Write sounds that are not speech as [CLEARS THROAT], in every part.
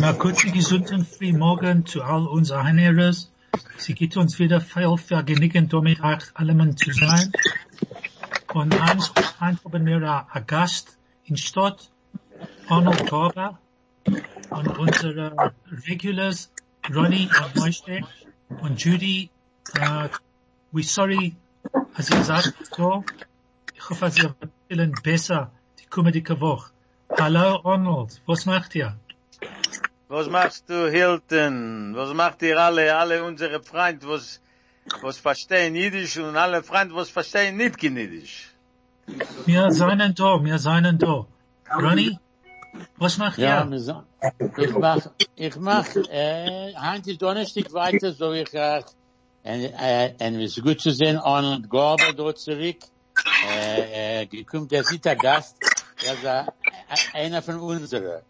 Einen kurzen gesunden Frühmorgen zu all unseren Anhörers. Sie gibt uns wieder viel Vergnügen, damit euch allen zu sein. Und eins, eins haben wir einen Gast in Stadt, Arnold Garber, und unsere Regulars, Ronnie und Moishe und Judy. Uh, we sorry, als ihr sagt, so, ich hoffe, Sie erzählen besser die kommende Woche. Hallo Arnold, was macht ihr? Was machst du, Hilton? Was macht ihr alle, alle unsere Freunde, was, was verstehen Jiddisch und alle Freunde, was verstehen nicht Jiddisch? Wir seien da, wir seien da. Ronny, was macht Ja, ihr? ich mach, ich mach, äh, heute ist Donnerstag weiter, so ich, äh, und, äh, und es ist gut zu sehen, Arnold Gorber dort zurück, äh, äh, gekommen, der der Gast, er ist äh, einer von unseren.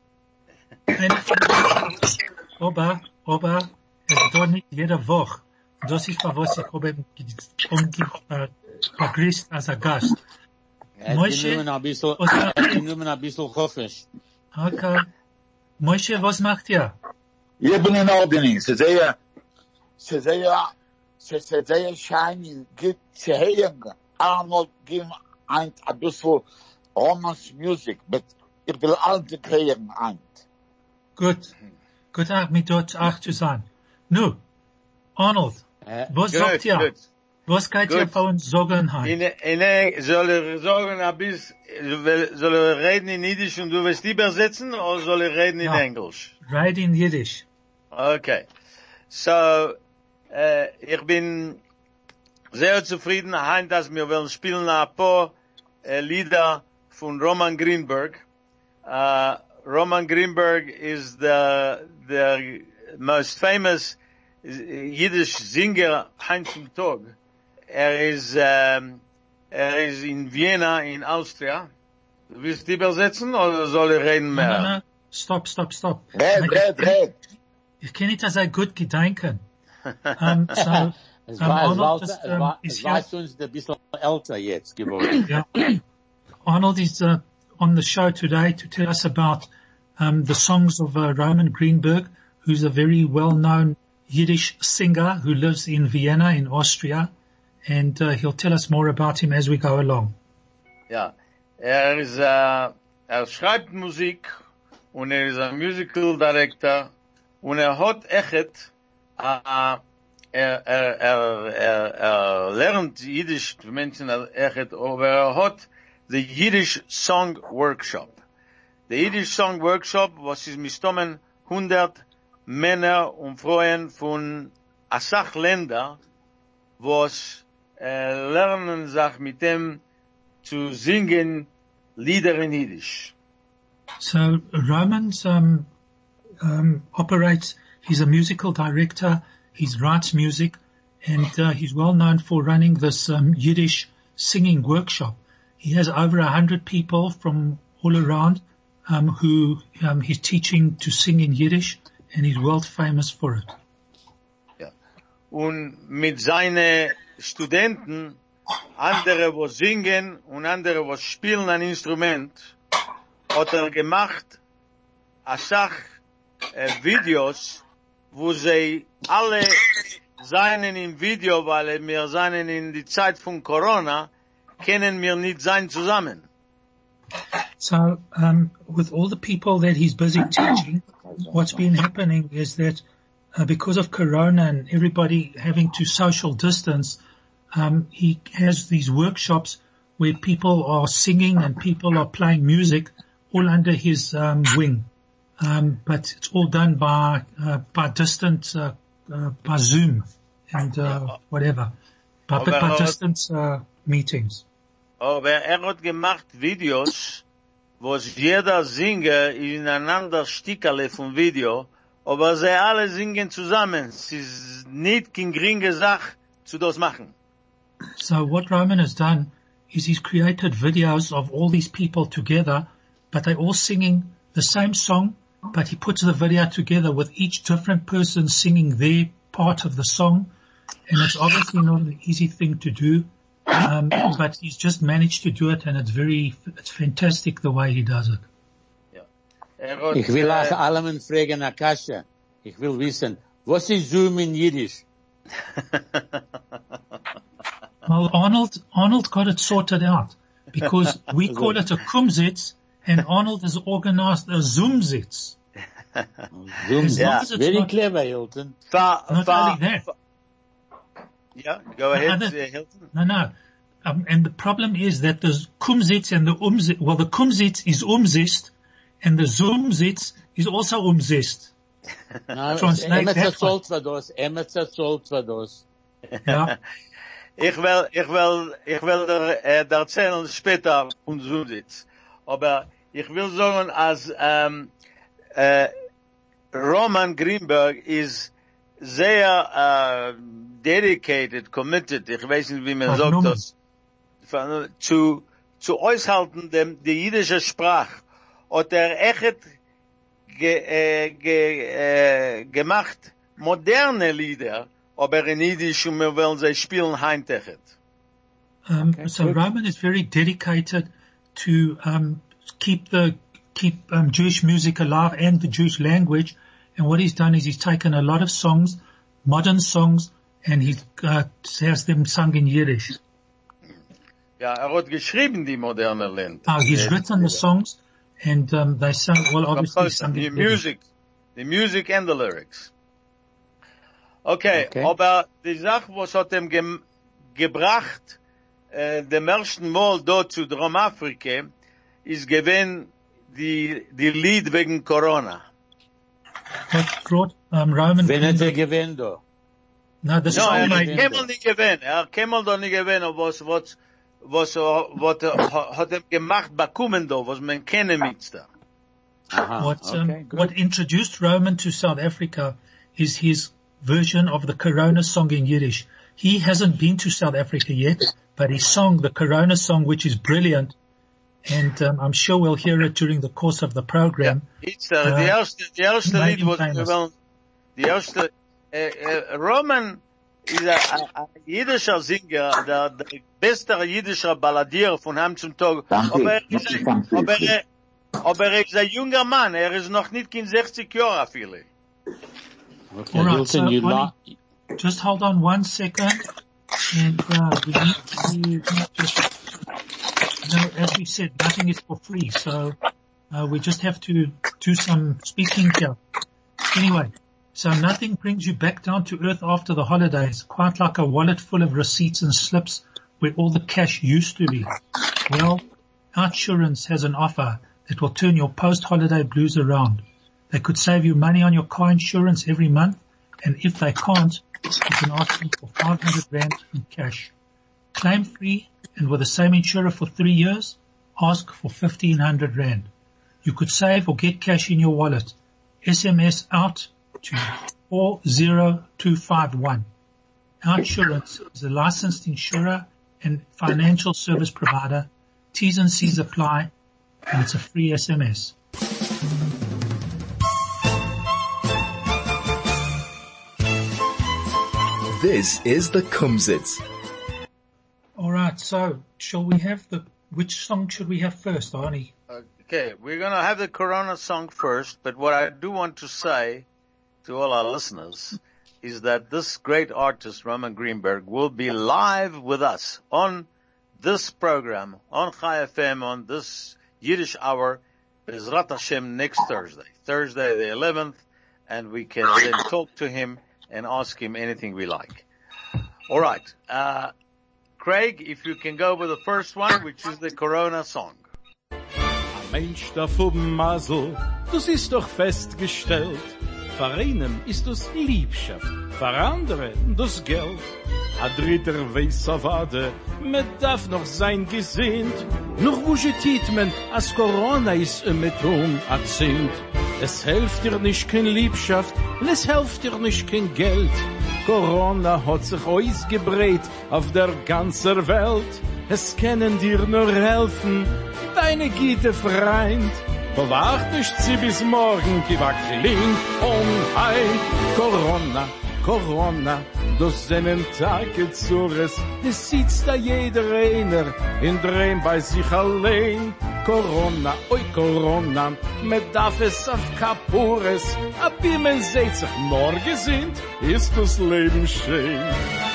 Aber, aber, es da nicht jede Woche. Das ist, was ich habe umge- begrüßt als ein Gast. Er Moshe, ist nur ein bisschen, was er macht ist nur ein bisschen hoffisch. Okay. Moshe, was macht ihr? Ich bin in Ordnung. Es ist sehr, es ist sehr, es ist sehr shiny, gut zu hören. Arnold gibt ein, ein bisschen Romance Music, but ich will alte hören ein. Gut. Gut, auch mit dort auch zu sein. Nu, Arnold, Äh, was sagt ihr? gut. Was geht ihr Gut. uns sagen heute? In, in, soll er sagen, bisschen, soll er reden in Jiddisch und du wirst übersetzen, oder soll er reden in Ja. Englisch? Right in Yiddish. Okay. So, äh, ich bin sehr zufrieden, hein, dass wir wollen spielen ein paar äh, Lieder von Roman Greenberg. Uh, Roman Grinberg is the, the most famous Yiddish singer Heinz im Tag. Er is, um, er is in Vienna, in Austria. Willst du übersetzen oder soll er reden No, mehr? no, no. Stop, stop, stop. Red, red, red. Ich kenne nicht, dass er gut gedenken. Um, so, es um, war, es war, Arnold es ist, um, war, ist es hier, war uns ein bisschen älter jetzt geworden. yeah. [CLEARS THROAT] Arnold is uh, on the show today to tell us about um, the songs of uh, Roman Grinberg, who's a very well-known Yiddish singer who lives in Vienna in Austria. And uh, he'll tell us more about him as we go along. Ja, er ist, äh, er schreibt Musik und er ist ein Musical Director und er hat echt, äh, er, er, er, er, er lernt Jiddisch Menschen echt, aber er hat the Yiddish Song Workshop. The Yiddish Song Workshop, was ist mit Stommen 100 Männer und Frauen von Asach Länder, was äh, lernen sich mit dem zu singen Lieder in Yiddish. So Romans um, um, operates. He's a musical director. He writes music, and uh, he's well known for running this um, Yiddish singing workshop. He has over a hundred people from all around um, who um, he's teaching to sing in Yiddish, and he's world famous for it. Und mit seinen Studenten, andere wo singen und andere wo spielen ein Instrument, hat er gemacht a Sach äh, Videos, wo sie alle seien im Video, weil wir seien in die Zeit von Corona, können wir nicht sein zusammen. So, um, with all the people that he's busy [COUGHS] teaching, what's been happening is that uh, because of Corona and everybody having to social distance, um, he has these workshops where people are singing and people are playing music, all under his um, wing. Um, but it's all done by uh, by distant uh, uh, by Zoom and uh, whatever, by, Aber- by aber- distance uh, meetings. Aber er hat gemacht Videos, wo es jeder in Stickerle vom Video aber sie alle singen zusammen. Es ist nicht kein geringe Sache zu das machen. So what Roman has done is he's created videos of all these people together, but they're all singing the same song, but he puts the video together with each different person singing their part of the song, and it's obviously not an easy thing to do, um, but he's just managed to do it, and it's very, it's fantastic the way he does it. Hat, Ich will äh, auch allem fragen, Akasha. Ich will wissen, was ist Zoom in Yiddish? [LAUGHS] Well, Arnold, Arnold got it sorted out because we [LAUGHS] call it a kumsitz and Arnold has organized a zoomsitz. Zoom. As long Yeah. Very not- clever, Hilton. fa, Not fa, only that. fa- yeah, go ahead, other- uh, Hilton. No, no. Um, and the problem is that the kumsitz and the umsitz, well, the kumsitz is umsist and the zoomsitz is also umsist. [LAUGHS] No, Translate Emmet that zahlt für das, Emmet zahlt für das. Yeah. [LAUGHS] Ich will, ich will, ich will dir, äh, dir erzählen später von Zoomsitz. Aber ich will sagen, als, ähm, äh, Roman Grinberg ist sehr, äh, dedicated, committed, ich weiß nicht, wie man sagt Vernommen. das, von- zu, zu aushalten dem, die jüdische Sprache. Hat er echt ge, äh, ge, äh, gemacht moderne Lieder, aber in Yiddish und wir wollen sie spielen heimtechet. Um, Okay, so good. Roman is very dedicated to um, keep the keep um, Jewish music alive and the Jewish language. And what he's done is he's taken a lot of songs, modern songs, and he uh, has them sung in Yiddish. Ja, er hat geschrieben die moderne Lied. Uh, he's written the songs, and um, they sung well. Obviously, composed sung the music, the music and the lyrics. Okay, Okay. aber die Sache, was hat ihm gem gebracht, äh, dem ersten Mal dort zu Dromafrika, ist gewesen die, die Lied wegen Corona. What brought um, Roman? Wenn er Grinberg- gewinnt, da. no, the No, song er made kämmel nicht gewesen, er kämmel doch nicht gewesen, was, was, was, was, was hat ihm gemacht, bekommen da, was man kennen mit da. What um, okay, good. what introduced Roman to South Africa is his version of the Corona song in Yiddish. He hasn't been to South Africa yet, but he sung the Corona song, which is brilliant, and um, I'm sure we'll hear it during the course of the program. It's uh, Uh, die erste, die erste Lied was famous. well, die erste, äh, Roman ist ein ein Singer, der, der beste jiddischer Balladier von Ham zum Tag. Danke, Aber er ist, danke, ein- danke. aber er, aber er ist ein junger Mann, er ist noch nicht in 60 Jahre viele. Okay, All right, Hilton, so you Ollie- not, Just hold on one second, and uh, we need to just, you know, as we said, nothing is for free, so uh, we just have to do some speaking here. Anyway, so nothing brings you back down to earth after the holidays, quite like a wallet full of receipts and slips where all the cash used to be. Well, Outsurance has an offer that will turn your post-holiday blues around. They could save you money on your car insurance every month, and if they can't, you can ask them for 500 rand in cash. Claim free and with the same insurer for three years, ask for 1500 rand. You could save or get cash in your wallet. SMS out 40251. Outsurance is a licensed insurer and financial service provider. T's and C's apply and it's a free SMS. This is the Kumsitz. All right. So shall we have the, which song should we have first, Arnie? Okay, we're gonna have the Corona song first, but what I do want to say to all our listeners is that this great artist, Roman Grinberg, will be live with us on this program, on Chai FM, on this Yiddish hour, Bezrat Hashem next Thursday, Thursday the 11th, and we can then talk to him and ask him anything we like. Alright, uh, Craig, if you can go with the first one, which is the Corona song. Mensch da Masel, das ist doch festgestellt. Für einen ist das Liebschaft, für andere das Geld. A dritter weiß a wade, mit darf noch sein gesinnt. Noch wo tit men, as Corona is mit um a zint. Es hilft dir nicht kein Liebschaft und es hilft dir nicht kein Geld. Corona hat sich ausgebreit auf der ganzen Welt. Es können dir nur helfen, deine gute Freund. Nicht sie bis morgen, a kling und heim. Corona, Corona, das sind Tage zures. Es sitzt da jeder einer in Drehen bei sich allein. Corona, oi Corona, mit darf es auf Kapures. Ab wie man seht sich nur gesinnt, ist das Leben schön.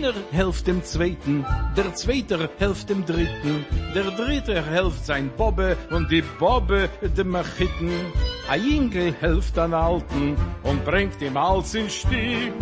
Einer helft dem Zweiten, der Zweiter helft dem Dritten, der Dritte helft sein Bobbe und die Bobbe dem Machitten. A Jingel helft an Alten und bringt ihm alles in Stieb.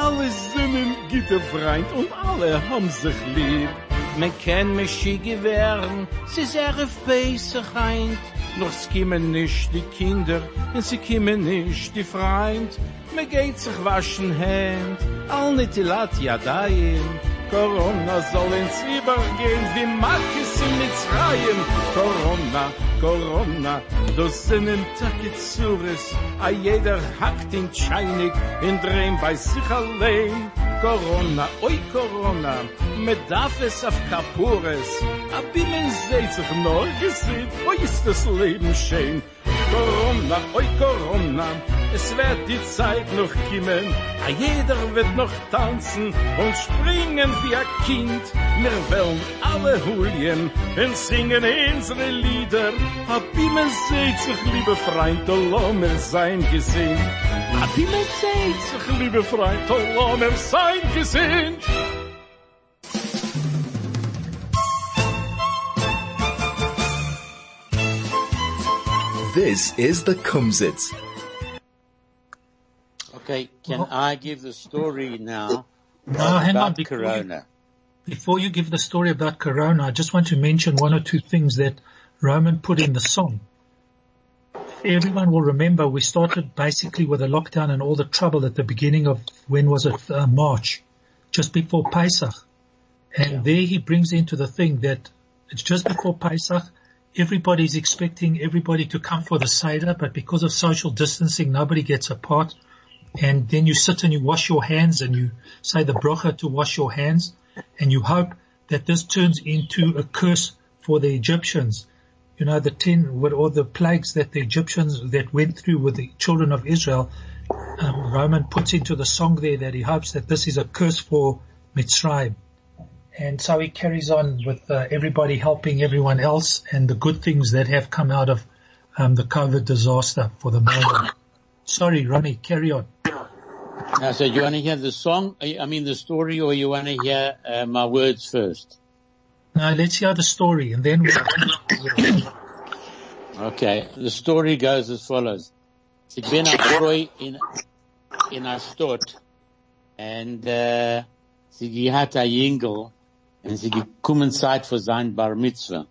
Alle sinnen gitte Freund und alle haben sich lieb. Me ken me schi gewähren, sie sehr auf Beise heint. Noch es kimmen nicht die Kinder, und sie kimmen nicht die Freund. Me geht sich waschen Händ, all nitilat Yadayim. Corona soll ins Übergehen, wie Makis in Mitzrayim. Corona, Corona, du sinnen Takitsures, a jeder hackt in Scheinig, in Drehen bei sich allein. Corona, oi Corona, mit darf es auf Kapures, a bimen seht sich nur gesehen, oi ist das Leben schön. Corona, oi Corona, es wird die Zeit noch kommen, a jeder wird noch tanzen und springen wie ein Kind. Wir wollen alle hulien und singen unsere Lieder, a bimen seht sich, liebe Freund, o mir sein gesehen. A bimen seht sich, liebe Freund, o mir sein gesehen. This is the Kumsitz. Okay, can Well- I give the story now Now, hang on, about before you, Corona? before you give the story about Corona, I just want to mention one or two things that Roman put in the song. Everyone will remember we started basically with a lockdown and all the trouble at the beginning of, when was it, uh, March, just before Pesach. And there he brings into the thing that it's just before Pesach, everybody's expecting everybody to come for the Seder, but because of social distancing, nobody gets apart. And then you sit and you wash your hands and you say the bracha to wash your hands and you hope that this turns into a curse for the Egyptians. You know, the ten, what all the plagues that the Egyptians that went through with the children of Israel, um, Roman puts into the song there that he hopes that this is a curse for Mitzrayim. And so he carries on with uh, everybody helping everyone else and the good things that have come out of um, the COVID disaster for the moment. Sorry, Ronnie, carry on. I said, you want to hear the song, I mean the story, or you want to hear uh, my words first? No, let's hear the story and then we'll Okay, the story goes as follows. Ik ben een boy in, in stad en uh, sie had een jingel en sie gekommen Zeit für sein Bar Mitzvah.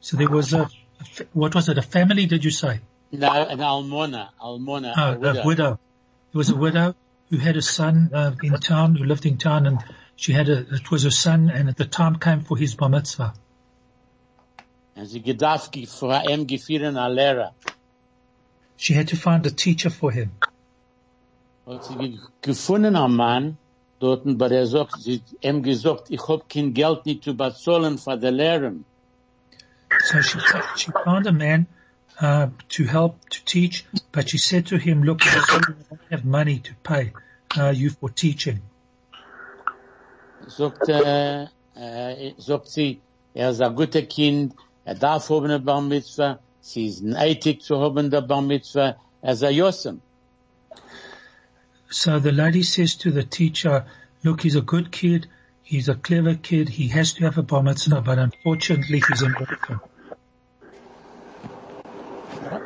So there was a, a what was it, a family did you say? No, an almona, almona, Oh, a widow. a widow. There was a widow who had a son uh, in town, who lived in town and she had a, it was her son and at the time came for his bar mitzvah. En sie gedarf ge- vor ihm geführen a Lehrer. She had to find a teacher for him. Hat sie ge- gefunden am Mann, dort, aber er sagt, sie ihm gesagt, ich hab kein Geld nicht zu bezahlen für die Lehren. So she, she found a man, uh, to help to teach, but she said to him, look, I don't have money to pay, uh, you for teaching. sagt, äh, äh, sagt sie, er ist ein guter Kind, er darf haben eine Bar Mitzvah, sie ist neidig zu haben der Bar Mitzvah, er ist ein Yossem. So the lady says to the teacher, look, he's a good kid, he's a clever kid, he has to have a bar mitzvah, but unfortunately he's an orphan.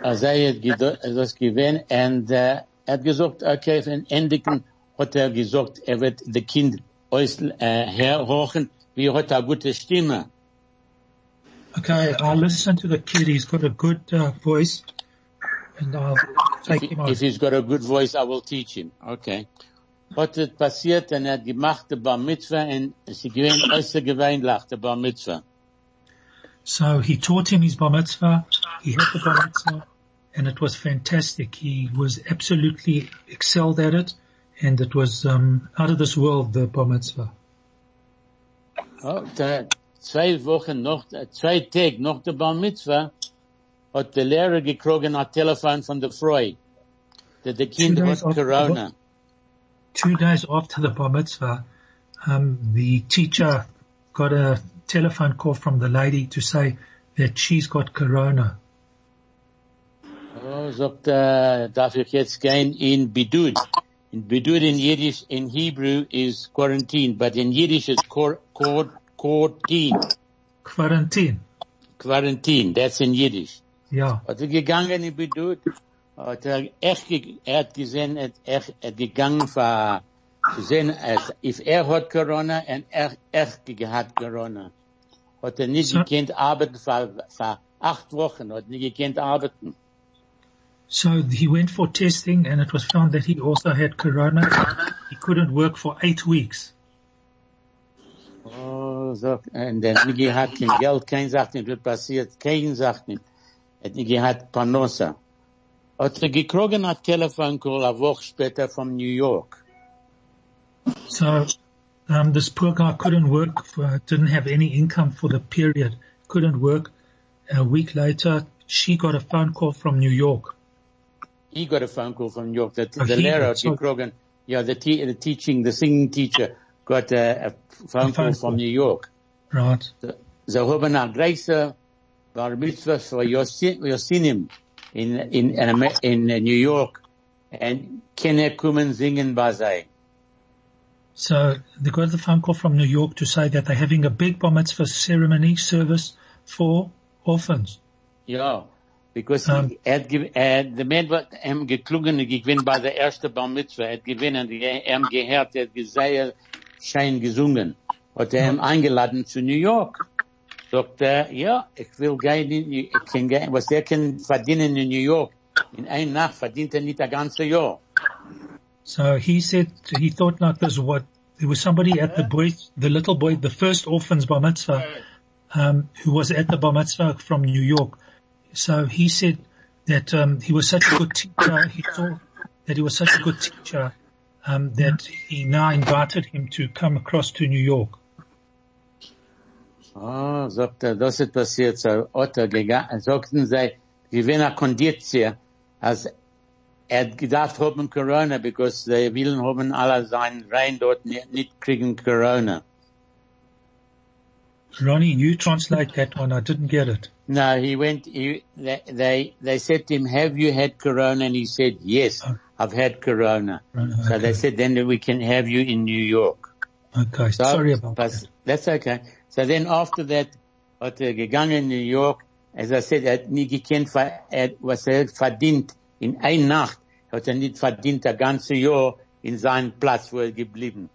Als er das gewinnt, und er hat gesagt, okay, von Endigen hat er gesagt, er wird das Kind äh, herhochen, wie er hat eine gute Stimme. Okay, I'll listen to the kid, he's got a good uh, voice, and I'll take him on. If he's got a good voice, I will teach him. Okay. Hat es passiert, und er hat gemacht, Bar Mitzvah, und sie gewinnt äußerst gewöhnlich, der Bar Mitzvah. So he taught him his bar mitzvah. He had the bar mitzvah and it was fantastic. He was absolutely excelled at it and it was, um, out of this world, the bar mitzvah. Oh, zwei Wochen noch, zwei Tage noch der Bar Mitzvah, hat der Lehrer gekriegt ein Telefon von der Frau. That the Kind Two hat days after- Corona. Two days after the bar mitzvah, um, the teacher got a telephone call from the lady to say that she's got corona. Oh, sagt er, darf ich jetzt gehen in Bidud. In Bidud in Yiddish, in Hebrew is quarantine, but in Yiddish is quar, quar, quarantine. Quarantine. Quarantine, that's in Yiddish. Ja. Hat er gegangen in Bidud, hat er echt, er hat gesehen, er hat er hat gegangen für, zu sehen, als, if er hat Corona und er echt gehabt Corona. Hat er nicht So- gekannt arbeiten für, für acht Wochen, hat nicht gekannt arbeiten. So he went for testing and it was found that he also had corona. He couldn't work for eight weeks. Oh, so, der hat nicht gehabt kein Geld, kein nicht, was passiert, kein nicht. Er hat nicht Panosa. Hat er gekriegt ein Telefoncall eine Woche später von New York. So um, this poor guy couldn't work, for, didn't have any income for the period, couldn't work. A week later, she got a phone call from New York. He got a phone call from New York that Oh, the he Lehrer did, so- gekriegt, yeah, the, te the teaching, the singing teacher got a, a phone phone call call. from New York. Right. Sie haben eine große Bar Mitzvah Yosin- Yosinim in, in, in, in New York und keine kommen singen bei sei. So they got the phone call from New York to say that they're having a big bar mitzvah ceremony service for orphans. Ja, because Um, he, er hat, er, der Mann hat ihm geklungen, gewinnt bei der ersten Bar Mitzvah, er hat gewinnen, er hat gehört, er hat sehr schein gesungen, hat er ihm eingeladen zu New York. Sagt er, ja, ich will gehen in, ich kann gehen, was er kann verdienen in New York. In einer Nacht verdient er nicht ein ganzes Jahr. So he said he thought like this: what there was somebody at the boy, the little boy, the first orphans bar mitzvah, um, who was at the bar mitzvah from New York. So he said that um, he was such a good teacher. He thought that he was such a good teacher um, that he now invited him to come across to New York. Ah, sagt er, das ist passiert, so, hat er gegangen, sagten sie, gewinn a Konditie, als er gedacht haben Corona, because sie willen haben alle sein rein dort nicht, kriegen Corona. Ronnie, you translate that one. I didn't get it. No, he went, he, they, they, they said to him, have you had Corona? And he said, yes, Oh. I've had Corona. Right, So they said, then we can have you in New York. Okay, So, sorry about that. That's okay. So then after that, hat er gegangen in New York, as I said, er hat nie gekannt, ver- er, was er verdient in einer Nacht, hat er nicht verdient ein ganzes Jahr in seinem Platz, wo er geblieben.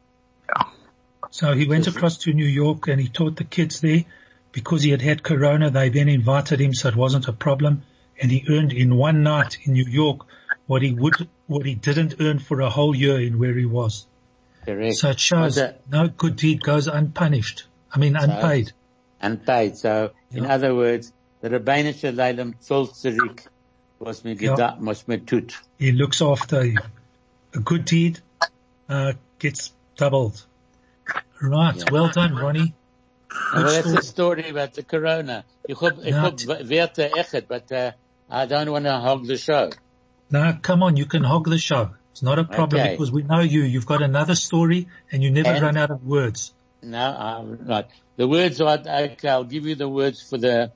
So he went across to New York and he taught the kids there. Because he had had corona, they then invited him, so it wasn't a problem. And he earned in one night in New York what he would, what he didn't earn for a whole year in where he was. Correct. So it shows But, uh, no good deed goes unpunished. I mean, unpaid. Unpaid. So, in other words, the Leilem zollt zurück, was mir Ja. gedacht, was mir tut. He looks after you. A good deed, uh, gets doubled. Right. Yeah. Well done, Ronnie. Well, that's story. the story about the Corona. Ich Ja. hab Werte but, uh, I don't want to hog the show. Now, come on, you can hog the show. It's not a problem Okay. because we know you. You've got another story and you never And- run out of words. No, I'm not. The words are, okay, I'll give you the words for the,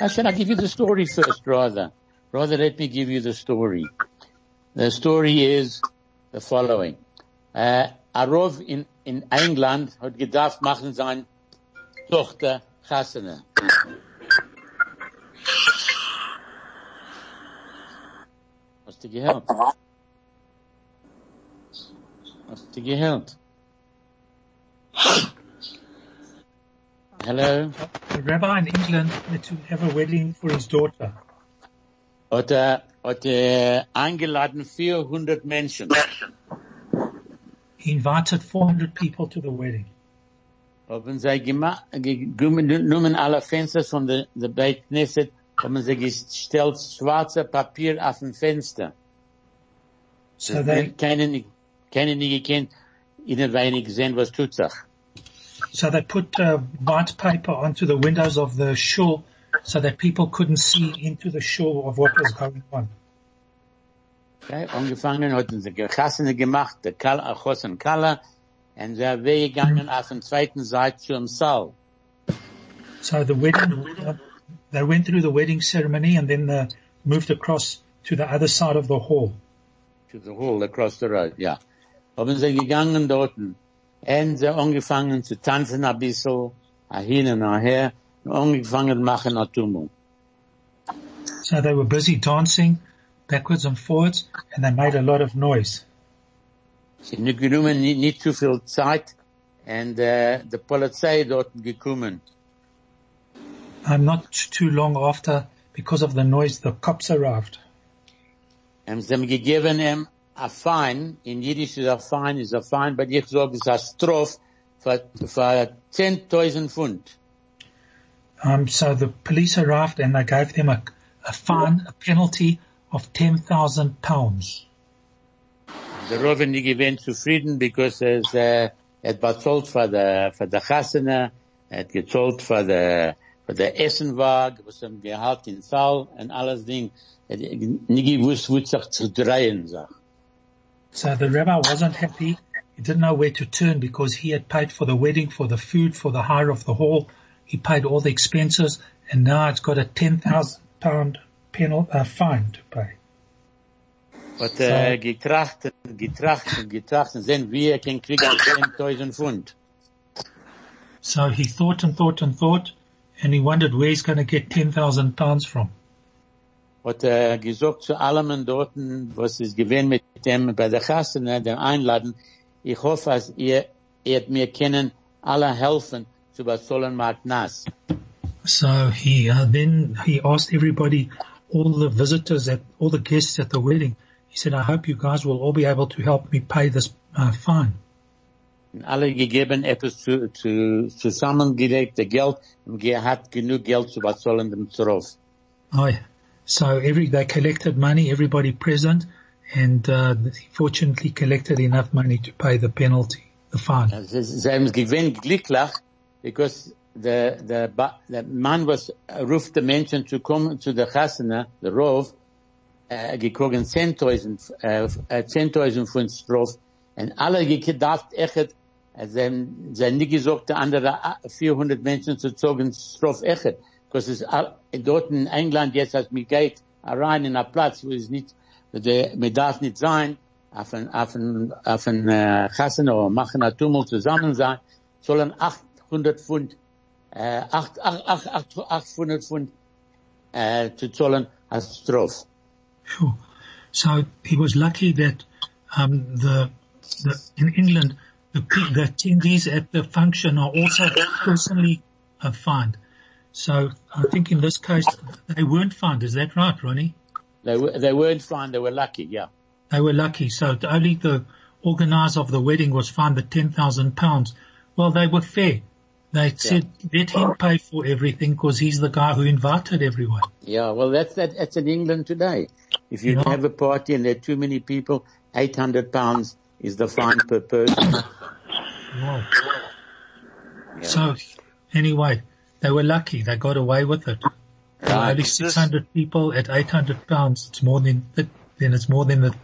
I should I'll give you the story first, rather? Rather, let me give you the story. The story is the following. Uh, a Rov in, in England hat gedacht machen sein Tochter Chassene. Hast du gehört? Hast du gehört? Hello? A rabbi in England had to have a wedding for his daughter. Hat er, hat er eingeladen 400 Menschen. He invited 400 people to the wedding. haben sie genommen alle Fenster von der, der Beit Knesset, haben sie gestellt schwarze Papier auf dem Fenster. So they, Keine, nicht- keine nicht gekannt, ihnen wenig gesehen, was tut sich. So they put uh, white paper onto the windows of the shul so that people couldn't see into the shul of what was going on. Okay, angefangen hatten sie Gechassene gemacht, der Kal, Achos und Kala, und sie weggegangen auf den zweiten Seite zum Saal. So the wedding, uh, they went through the wedding ceremony and then uh, moved across to the other side of the hall. to the hall across the road, ja. Haben sie gegangen dorten. Und sie angefangen zu tanzen ein bisschen, hin und her, und angefangen machen ein Tumult. So they were busy dancing backwards and forwards and they made a lot of noise. Sie nicht genommen, nicht, nicht zu viel Zeit, und äh, die Polizei dort gekommen. Um, not too long after, because of the noise, the cops arrived. Und sie haben gegeben ihm ein Fein, in Yiddish ist ein Fein, ist ein Fein, bei ich sage, es ist ein Strof für, für 10.000 Pfund. Um, so the police arrived and they gave them a, a fine, a penalty of 10,000 pounds. Der Rover nicht gewinnt zufrieden, because es, hat bezahlt für der, für der Chassene, er hat gezahlt für der, für der Essenwagen, was er gehabt in Saal und alles Ding. Nicht gewusst, wo sich zu drehen, sag. So the rabbi wasn't happy. He didn't know where to turn because he had paid for the wedding, for the food, for the hire of the hall. He paid all the expenses and now it's got a 10,000 pound penal, uh, fine to pay. Hat äh, getracht, getracht, getracht und sehen, wie er kann kriegen 10.000 Pfund. So he thought and thought and thought and he wondered where he's going to get 10,000 pounds from. hat er gesagt zu allem dorten, was es gewesen mit dem bei der Chassene, dem Einladen, ich hoffe, dass ihr, ihr mir kennen, alle helfen zu bezahlen Magnas. So he uh, then he asked everybody, all the visitors at all the guests at the wedding. He said, "I hope you guys will all be able to help me pay this uh, fine." Alle gegeben etwas zu, zu, zusammengelegte Geld und er hat genug Geld zu bezahlen dem Zoff. Oh, yeah. so every they collected money, everybody present, and uh, fortunately collected enough money to pay the penalty, the fine. Because der, Ba- der Mann was, ruft die Menschen zu kommen zu der Chassene, der Rov, äh, gekriegen 10.000, äh, äh, 10.000 Pfund Strof, und alle gedacht, echt, äh, sie haben, nicht gesagt, andere äh, 400 Menschen zu zogen Strof echt, because all- dort in England jetzt, als mir geht, rein in einen Platz, wo nicht, nicht sein, auf ein, auf ein, auf ein, äh, oder machen ein Tumult zusammen sein, sollen 800 Pfund, äh, 8, 8, 8, 8, 800 Pfund, äh, zu zahlen als. So he was lucky that um, the, the in England the, the attendees at the function are also personally uh, fined. So I think in this case they weren't fined. Is that right, Ronnie? They, were- they weren't fine, they were lucky, yeah. They were lucky. So only the organizer of the wedding was fined the ten thousand pounds. Well, they were fair. They said let him pay for everything because he's the guy who invited everyone. Yeah, well that's, that, that's in England today. If you Yeah. have a party and there are too many people, 800 pounds is the fine per person. Wow. So anyway, they were lucky. They got away with it. There were Right. only Is this- 600 people at 800 pounds. It's more than the, then it's more than the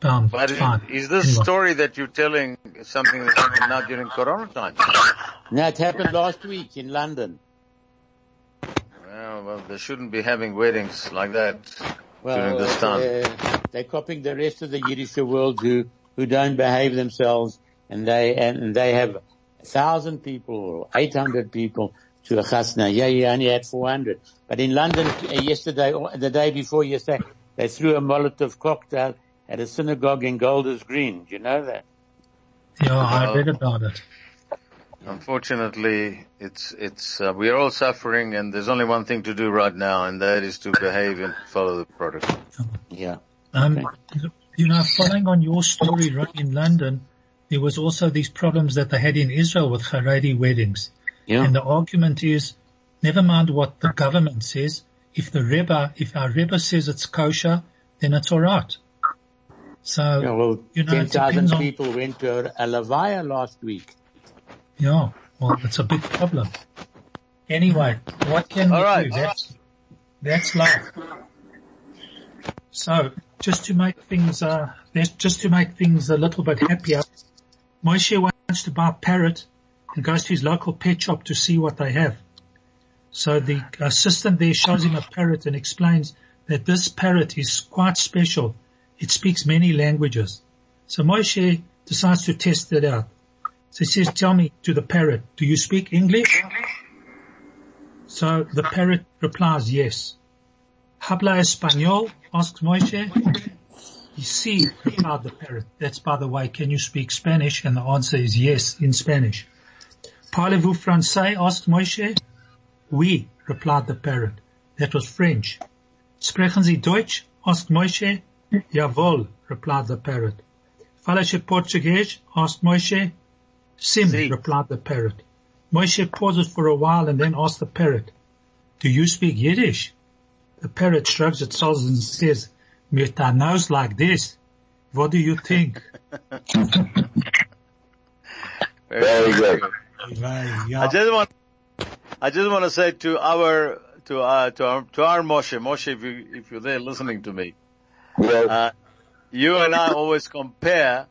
pound But is, fine. is this Anyway. story that you're telling something that happened now during Corona time? Now it happened last week in London. Well, well, they shouldn't be having weddings like that Well, during this time. uh, they're copying the rest of the Yiddish world who, who don't behave themselves and they, and they have a thousand people or 800 people to a chasna. Yeah, you only had 400. But in London uh, yesterday, or the day before yesterday, they threw a Molotov cocktail at a synagogue in Golders Green. Do you know that? Yeah, I read about it. Unfortunately, it's it's uh, we are all suffering, and there's only one thing to do right now, and that is to behave and follow the protocol. Yeah. Um, you know, following on your story right in London, there was also these problems that they had in Israel with Haredi weddings. Yeah. And the argument is, never mind what the government says, if the Rebbe, if our Rebbe says it's kosher, then it's alright. So, Yeah, well, you know, 10,000 depends on- people went to a Levaya last week. yeah, well, it's a big problem. Anyway, what can we All right, do? all That's, that's life. So, just to make things, uh, just to make things a little bit happier, Moshe wants to buy a parrot and goes to his local pet shop to see what they have. So the assistant there shows him a parrot and explains that this parrot is quite special. It speaks many languages. So Moshe decides to test it out. So he says, tell me to the parrot, do you speak English? So the parrot replies, yes. Habla español? asks Moshe. You see, replied the parrot. That's by the way, can you speak Spanish? And the answer is yes, in Spanish. Parlez-vous français? asked Moshe. Oui, replied the parrot. That was French. Sprechen Sie Deutsch? asked Moshe. Jawohl, replied the parrot. Fala você Português? asked Moshe. Sim, Si. replied the parrot. Moshe pauses for a while and then asks the parrot, do you speak Yiddish? The parrot shrugs its shoulders and says, with a nose like this, what do you think? Very good. I just want, I just want to say to our, to our, to our, to our Moshe, Moshe, if you, if you're there listening to me, Yes. uh, you and I always compare,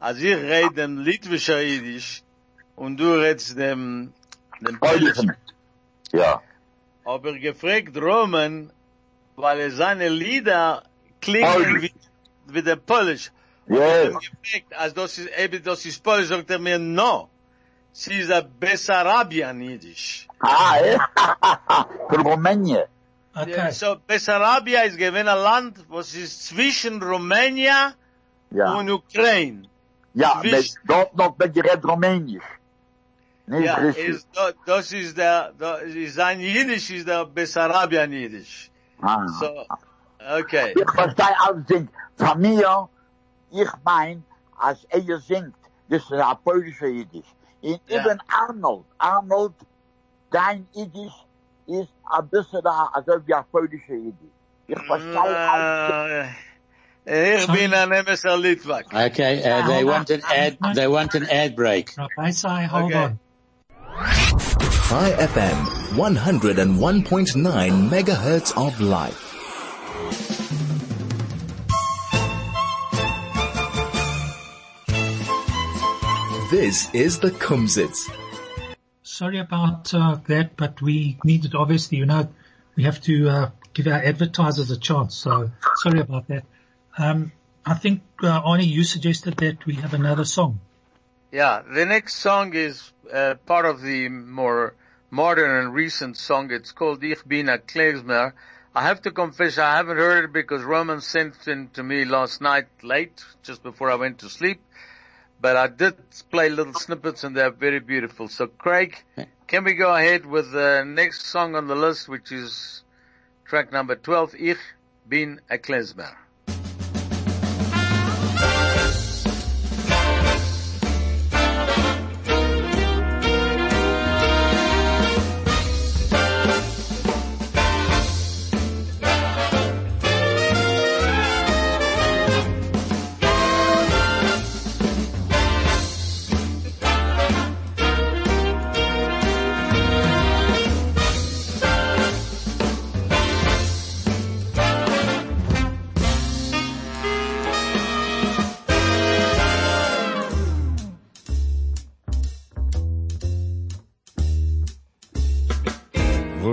als ich rede dem litwischer Jiddisch und du redest dem, dem Polish. Polnischen. Ja. Aber gefragt Roman, weil er seine Lieder klingen Polish. wie, wie der Polish. Yes. Und gefragt, als das ist, eben das ist Polish, sagt er mir, no. Sie ist ein Bessarabian Jiddisch. Ah, eh? [LAUGHS] Von Rumänien. Okay. So, Bessarabia ist gewesen ein Land, was ist zwischen Rumänien Ja. und Ukraine. Ja, met, dort noch redt Romeinisch. Niet Ja, Russisch. ist, da- das ist der, da, ist sein Jiddisch ist der Bessarabian Jiddisch. Ah. So, okay. Ich verstehe alles singt. Von mir, ich mein, als er singt, das ist ein polischer Jiddisch. In Ja. Ibn Arnold, Arnold, dein Jiddisch ist ein bisschen da, also wie ein polischer Jiddisch. Ich verstehe alles. Ich bin ein Emeser Litvak. Okay, uh, they want an ad, they want an ad break. Rabbi say, hold Okay. on. Chai FM 101.9 megahertz of life. This is the Kumsitz. Sorry about uh, that, but we needed, obviously, you know, we have to uh, give our advertisers a chance. So sorry about that. Um, I think, uh, Arnie, you suggested that we have another song. Yeah, the next song is uh, part of the more modern and recent song. It's called Ich bin a Klezmer. I have to confess I haven't heard it because Roman sent it to me last night late, just before I went to sleep. But I did play little snippets and they're very beautiful. So Craig, can we go ahead with the next song on the list, which is track number 12, Ich bin a Klezmer.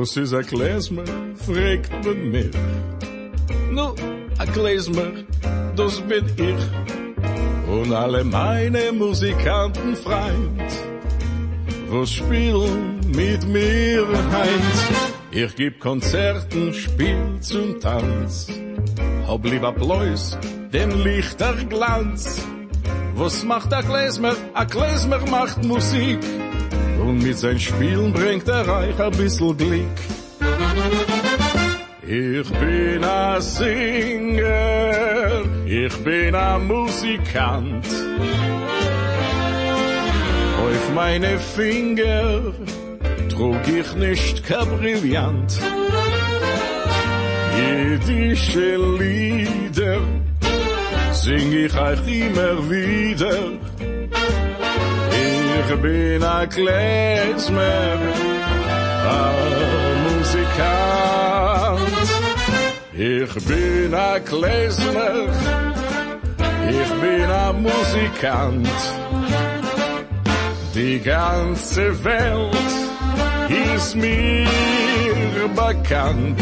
Was is a klezmer? fragt man mich. Nu, a klezmer, das bin ich. Und alle meine Musikanten freund, was spielen mit mir heint. Ich gib Konzerten, spiel zum Tanz. Hab lieb Applaus, den Lichter Glanz. Was macht a Klezmer? A Klezmer macht Musik. Und mit sein Spielen bringt er reich ein bisschen Glück. Ich bin a Singer, ich bin a Musikant. meine Finger trug ich nicht ka brillant. Jüdische Lieder sing ich euch immer wieder. Ich bin ein Klezmer, ein Musikant. Ich bin ein Klezmer, ich bin ein Musikant. Die ganze Welt ist mir bekannt.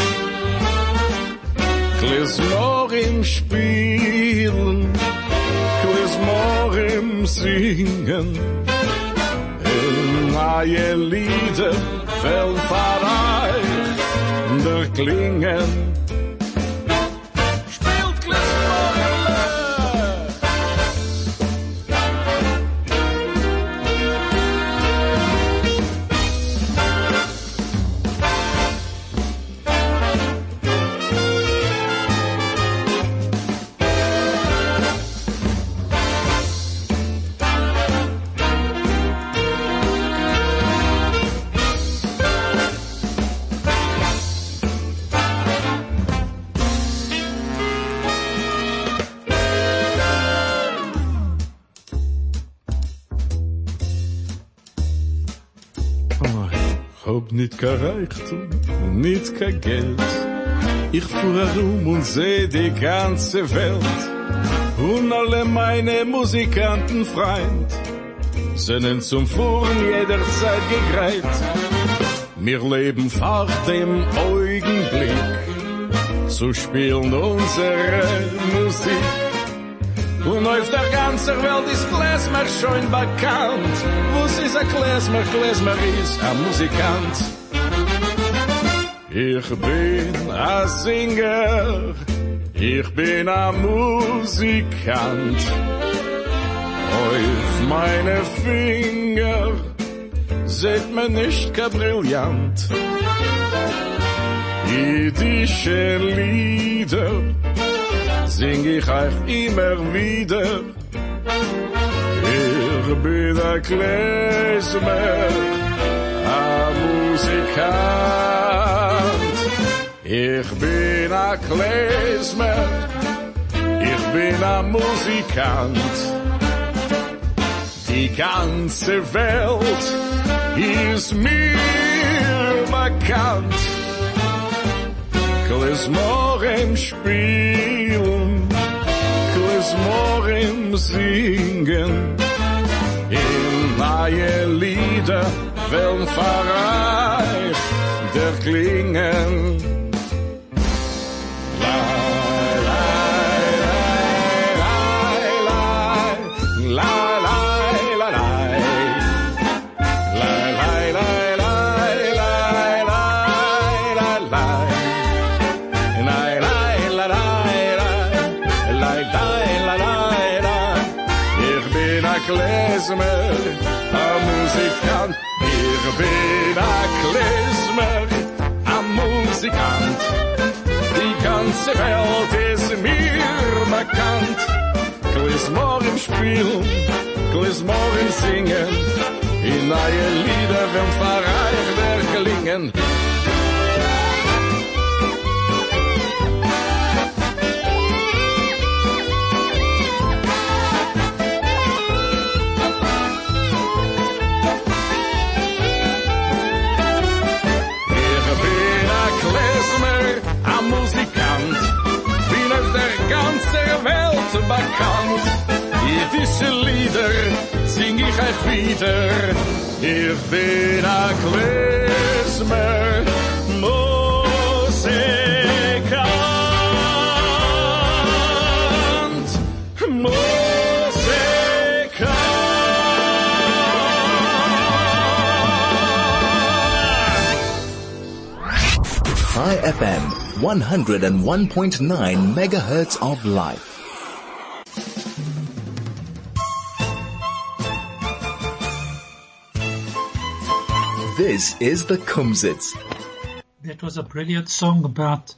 Klezmer im Spielen, Klezmer im Singen. In neue Lieder fällt vereich der Klingen. Nit ka Reichtum, nit ka Geld. Ich fuhr herum und seh die ganze Welt. Und alle meine Musikanten Freund sind zum Fuhren jederzeit gegreit. Wir leben vor dem Augenblick zu spielen unsere Musik. Und auf der ganzen Welt ist Klezmer schon bekannt. Was ist ein Klezmer? Klezmer ist ein Musikant. Ich bin ein Singer, ich bin ein Musikant. Auf meine Finger seht man nicht kein Brillant. Jüdische Lieder sing ich euch immer wieder. Ich bin ein Klezmer, ein Musikant. Ich bin ein Klezmer, ich bin ein Musikant. Die ganze Welt ist mir bekannt. Klezmer im Spielen, Im Singen. In neue Lieder werden verreich der Klingen. Die ganze Welt ist mir bekannt. Klezmer im Spiel, Klezmer im Singen. Die neue Lieder werden verreich Jüdische Lieder sing ich euch wieder. Ich bin a Klezmer, Musikant. Musikant. Chai FM, 101.9 megahertz of life. This is the Kumsitz. That was a brilliant song about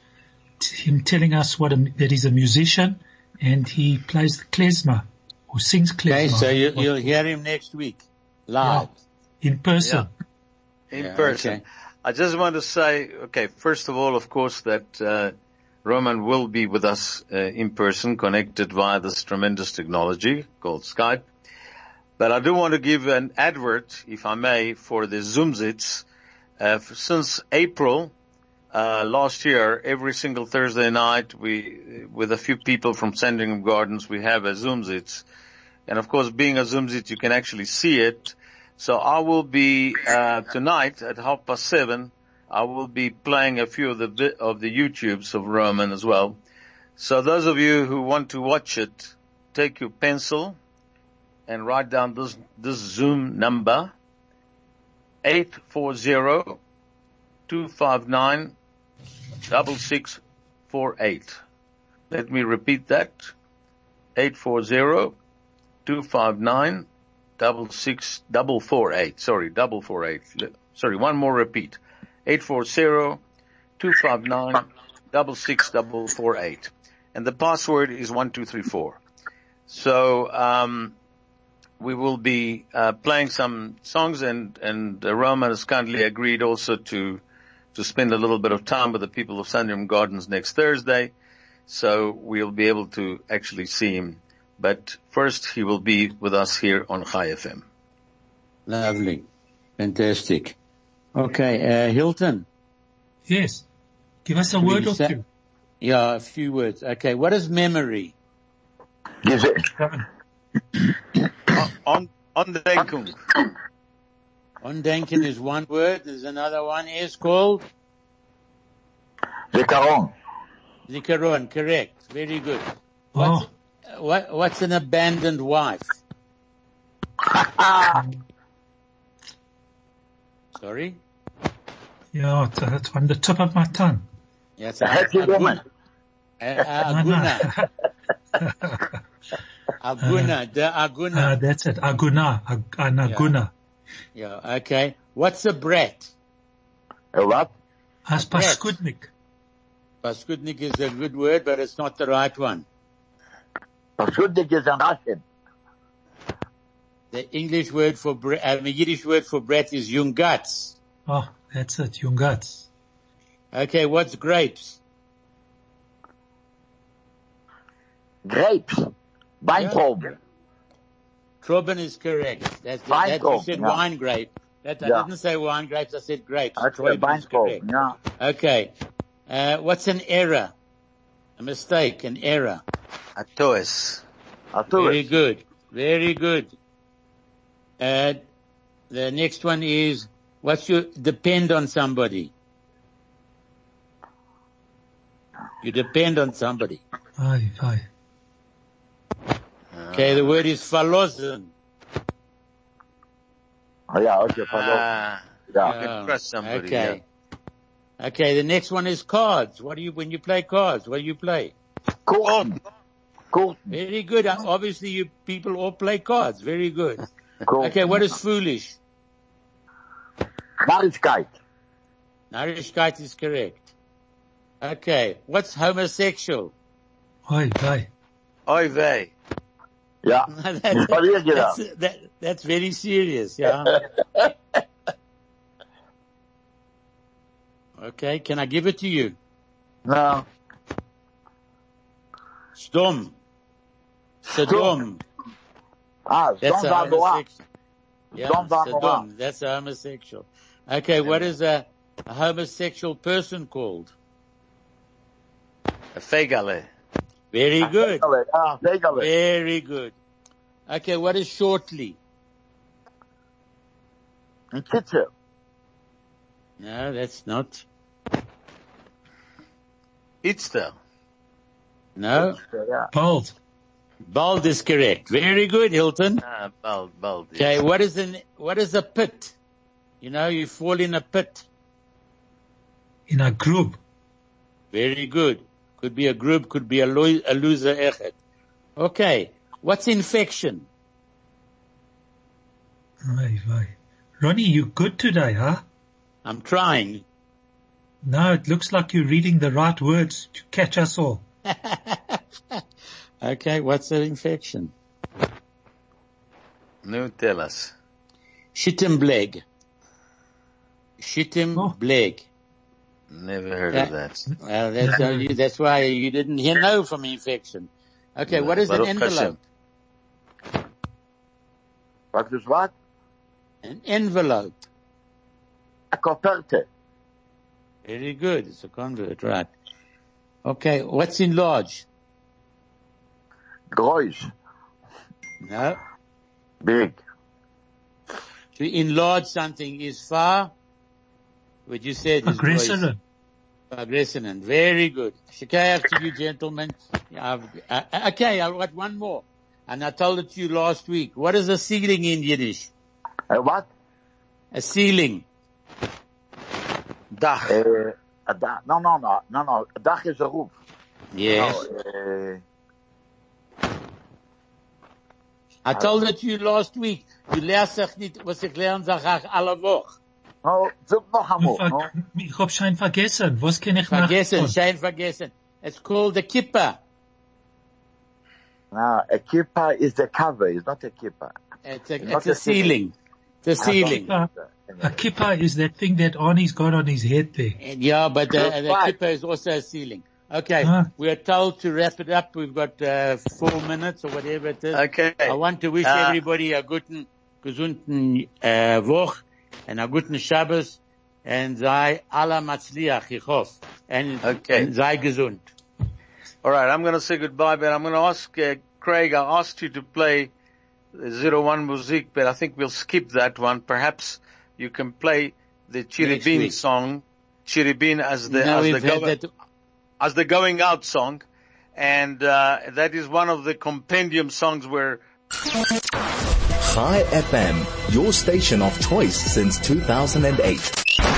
him telling us what a, that he's a musician and he plays the klezmer or sings klezmer. Okay, so you, you'll hear him next week, live. in person. in Yeah, person. okay. I just want to say, okay, first of all, of course, that uh, Roman will be with us uh, in person, connected via this tremendous technology called Skype. But I do want to give an advert, if I may, for the Zoomzits. Uh, since April uh, last year, every single Thursday night, we, with a few people from Sandringham Gardens, we have a Zoomzits. And of course, being a Zoomzit, you can actually see it. So I will be uh, tonight at half past seven. I will be playing a few of the of the YouTubes of Roman as well. So those of you who want to watch it, take your pencil and write down this this Zoom number 840-259-6648. Let me repeat that. Eight four zero two five nine double six double four eight. Sorry, double four eight. Sorry, one more repeat. Eight four zero two five nine double six double four eight. And the password is one two three four. So um we will be uh, playing some songs and and uh, Roman has kindly agreed also to to spend a little bit of time with the people of Sandringham Gardens next Thursday. So we'll be able to actually see him. But first he will be with us here on Chai FM. Lovely. Fantastic. Okay, uh, Hilton. Yes. Give us a Will word you or say- two. Yeah, a few words. Okay, what is memory? Geze- Come on. On, on the Ondenken is one word. There's another one is called Zikaron. Zikaron. Correct. Very good. Oh, What, what's an abandoned wife? Sorry? yeah, it's, uh, on the tip of my tongue. Yes, A happy woman. Aguna. [LAUGHS] [LAUGHS] Aguna. The Uh, Aguna. that's it. Aguna. Ag- Anaguna. Yeah, okay. What's a brat? A what? Aspaskudnik. Paskudnik Paskudnik is a good word, but it's not the right one. Verschuldig is an Russian. The English word for brat, uh, the Yiddish word for brat is Jungatz. Oh, that's it. Jungats. Okay, what's grapes? Grapes. Weintrauben. Trauben is correct. That's, Wine that, you said yeah. wine grape. That, I Yeah. didn't say wine grapes, I said grapes. That's a Trauben correct. Yeah. Okay. Uh, what's an error? A mistake, an error. A Atoes. A tourist. Very good. Very good. Uh, the next one is, what's your, depend on somebody. You depend on somebody. Aye, aye. Okay, the word is verlassen. Oh, yeah, okay, pardon. Ah, yeah. you can trust somebody. Okay. Okay, the next one is cards. What do you, when you play cards, what do you play? Kurten. Kurten. Very good. Uh, Obviously you people all play cards. Very good. Kurten. Okay, what is foolish? Narrigkeit. Narishkeit is correct. Okay, what's homosexual? Aye, aye. Yeah. Oy vey. Ja. [LAUGHS] that's, that's, that, that's very serious, yeah. [LAUGHS] Okay, can I give it to you? Nou, Stom. Sodom. ah, That's a van der Waal. homosexual. Yeah, Sodom van der Waal. Sodom. That's a homosexual. Okay, what is a, a homosexual person called? A fegale. Very good. Zeker, Ja, zeker. weten. Very good. Okay, what is shortly? Een kitje. No, that's not. Itster. No. Ja. Bold. Bald is correct. Very good, Hilton. Ah, bald, bald. yes. Okay, what is an, what is a pit? You know, you fall in a pit. In a group. Very good. Could be a group, could be a, lo- a loser echet. Okay. What's infection? Aye, aye. Ronnie, you good today, huh? I'm trying. No, it looks like you're reading the right words to catch us all. [LAUGHS] okay, what's an infection? No, tell us. Shittim Bleg. Shittim Oh. Bleg. Never heard Yeah. of that. Well, that's, uh, you, that's why you didn't hear no from infection. Okay, No, what is an Baruch envelope? Wat is wat? An envelope. A koperte. Very good. It's a convert, right. Okay, what's enlarge? Groß. No. Big. To enlarge something is far. What you said is Aggressor. Aggressor. Very good. Shikayach to you gentlemen. I've, uh, okay, I've got one more. And I told it to you last week. What is a ceiling in Yiddish? Uh, what? A ceiling. Dach. Uh, a da- no, no, no, no, no. A dach is a roof. Yes. No, uh, I told it to you last week. Du lernst sich nicht, was ich lerne, sag ich alle Woche. no, zoek nog einmal. No? Ich hab schon vergessen. Was kann ich machen? Vergessen, schein vergessen. It's called the kippa. No, a kippa is the cover. It's not a kippa. It's a, Not it's a a ceiling. ceiling. The ceiling. Kippa. A kippa is that thing that Arnie's got on his head there. And yeah, but the, the Right. kippa is also a ceiling. Okay, Huh. we are told to wrap it up. We've got uh, four minutes or whatever it is. Okay. I want to wish Uh, everybody a guten, gesunden uh, Woch and a guten Shabbos and sei alla matzliach, ich hoffe. And, Okay. and sei gesund. All right, I'm going to say goodbye, but I'm going to ask uh, Craig. I asked you to play Zero One Music, but I think we'll skip that one. Perhaps you can play the Next Chiribin song, Chiribin as the now as the, go- that, as the going out song, and uh, that is one of the compendium songs where Chai FM, your station of choice since 2008.